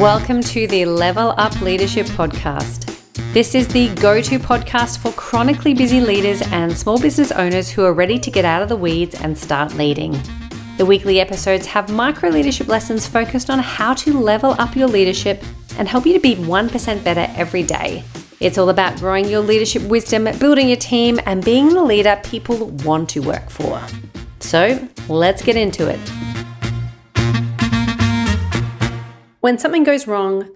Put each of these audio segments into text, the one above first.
Welcome to the Level Up Leadership Podcast. This is the go to podcast for chronically busy leaders and small business owners who are ready to get out of the weeds and start leading. The weekly episodes have micro leadership lessons focused on how to level up your leadership and help you to be 1% better every day. It's all about growing your leadership wisdom, building your team, and being the leader people want to work for. So let's get into it. When something goes wrong,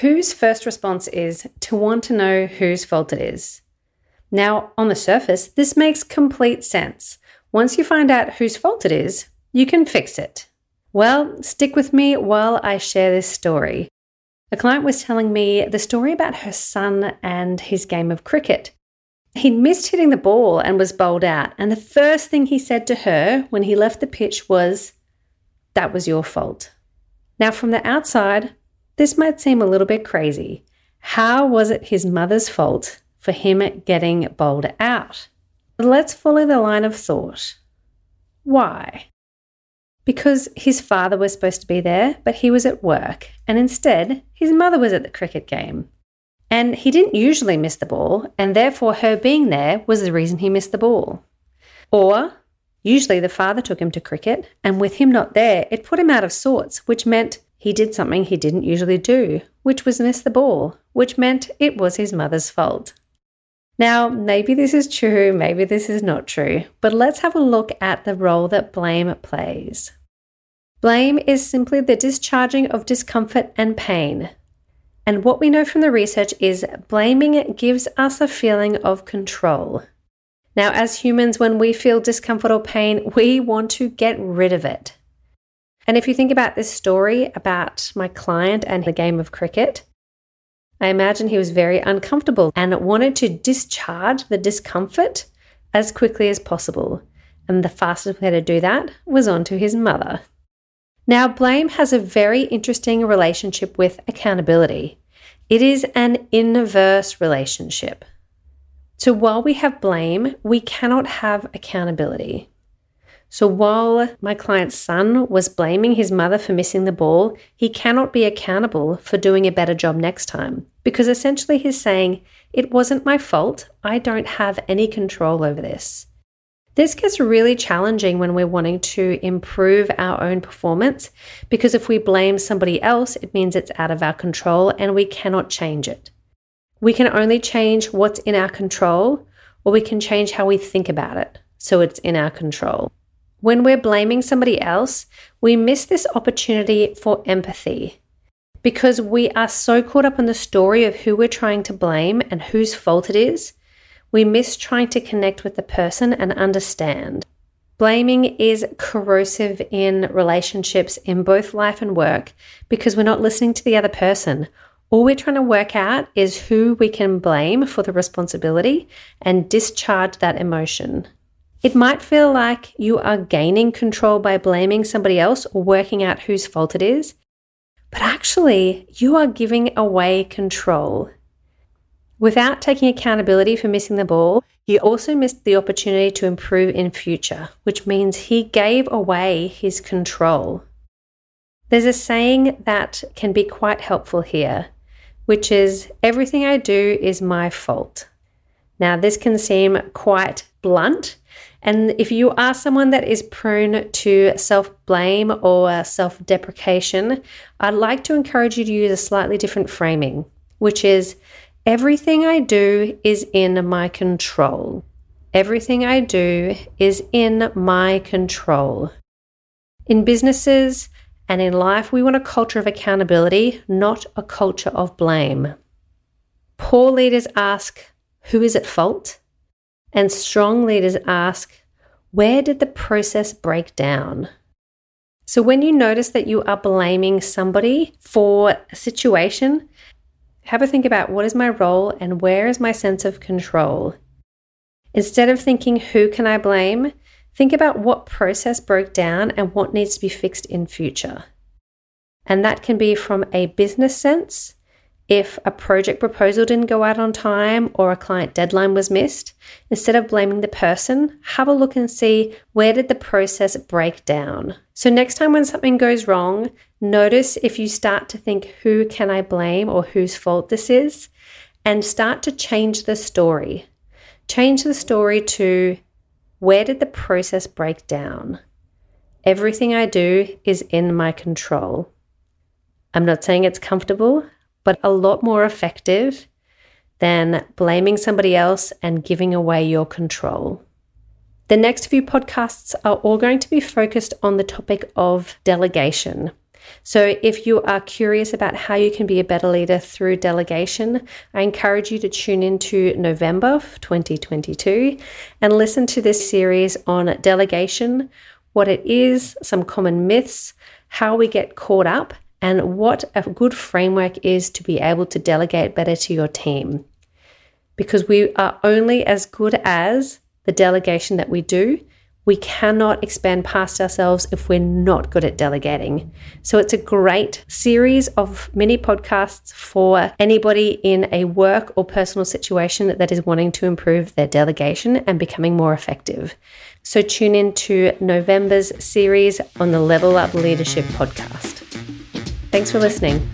whose first response is to want to know whose fault it is? Now, on the surface, this makes complete sense. Once you find out whose fault it is, you can fix it. Well, stick with me while I share this story. A client was telling me the story about her son and his game of cricket. He'd missed hitting the ball and was bowled out, and the first thing he said to her when he left the pitch was, That was your fault. Now, from the outside, this might seem a little bit crazy. How was it his mother's fault for him getting bowled out? Let's follow the line of thought. Why? Because his father was supposed to be there, but he was at work, and instead, his mother was at the cricket game. And he didn't usually miss the ball, and therefore her being there was the reason he missed the ball. Or Usually the father took him to cricket, and with him not there, it put him out of sorts, which meant he did something he didn't usually do, which was miss the ball, which meant it was his mother's fault. Now, maybe this is true, maybe this is not true, but let's have a look at the role that blame plays. Blame is simply the discharging of discomfort and pain. And what we know from the research is blaming gives us a feeling of control. Now, as humans, when we feel discomfort or pain, we want to get rid of it. And if you think about this story about my client and the game of cricket, I imagine he was very uncomfortable and wanted to discharge the discomfort as quickly as possible. And the fastest way to do that was onto his mother. Now, blame has a very interesting relationship with accountability. It is an inverse relationship. So while we have blame, we cannot have accountability. So while my client's son was blaming his mother for missing the ball, he cannot be accountable for doing a better job next time because essentially he's saying, It wasn't my fault. I don't have any control over this. This gets really challenging when we're wanting to improve our own performance because if we blame somebody else, it means it's out of our control and we cannot change it. We can only change what's in our control, or we can change how we think about it so it's in our control. When we're blaming somebody else, we miss this opportunity for empathy because we are so caught up in the story of who we're trying to blame and whose fault it is, we miss trying to connect with the person and understand. Blaming is corrosive in relationships in both life and work because we're not listening to the other person all we're trying to work out is who we can blame for the responsibility and discharge that emotion. It might feel like you are gaining control by blaming somebody else or working out whose fault it is, but actually, you are giving away control. Without taking accountability for missing the ball, he also missed the opportunity to improve in future, which means he gave away his control. There's a saying that can be quite helpful here which is everything I do is my fault. Now, this can seem quite blunt. And if you are someone that is prone to self blame or self deprecation, I'd like to encourage you to use a slightly different framing, which is everything I do is in my control. Everything I do is in my control. In businesses, and in life, we want a culture of accountability, not a culture of blame. Poor leaders ask, Who is at fault? And strong leaders ask, Where did the process break down? So, when you notice that you are blaming somebody for a situation, have a think about what is my role and where is my sense of control. Instead of thinking, Who can I blame? Think about what process broke down and what needs to be fixed in future. And that can be from a business sense, If a project proposal didn't go out on time or a client deadline was missed, instead of blaming the person, have a look and see where did the process break down. So next time when something goes wrong, notice if you start to think who can I blame or whose fault this is and start to change the story. Change the story to where did the process break down? Everything I do is in my control. I'm not saying it's comfortable, but a lot more effective than blaming somebody else and giving away your control. The next few podcasts are all going to be focused on the topic of delegation. So, if you are curious about how you can be a better leader through delegation, I encourage you to tune into November 2022 and listen to this series on delegation, what it is, some common myths, how we get caught up, and what a good framework is to be able to delegate better to your team. Because we are only as good as the delegation that we do. We cannot expand past ourselves if we're not good at delegating. So, it's a great series of mini podcasts for anybody in a work or personal situation that is wanting to improve their delegation and becoming more effective. So, tune in to November's series on the Level Up Leadership podcast. Thanks for listening.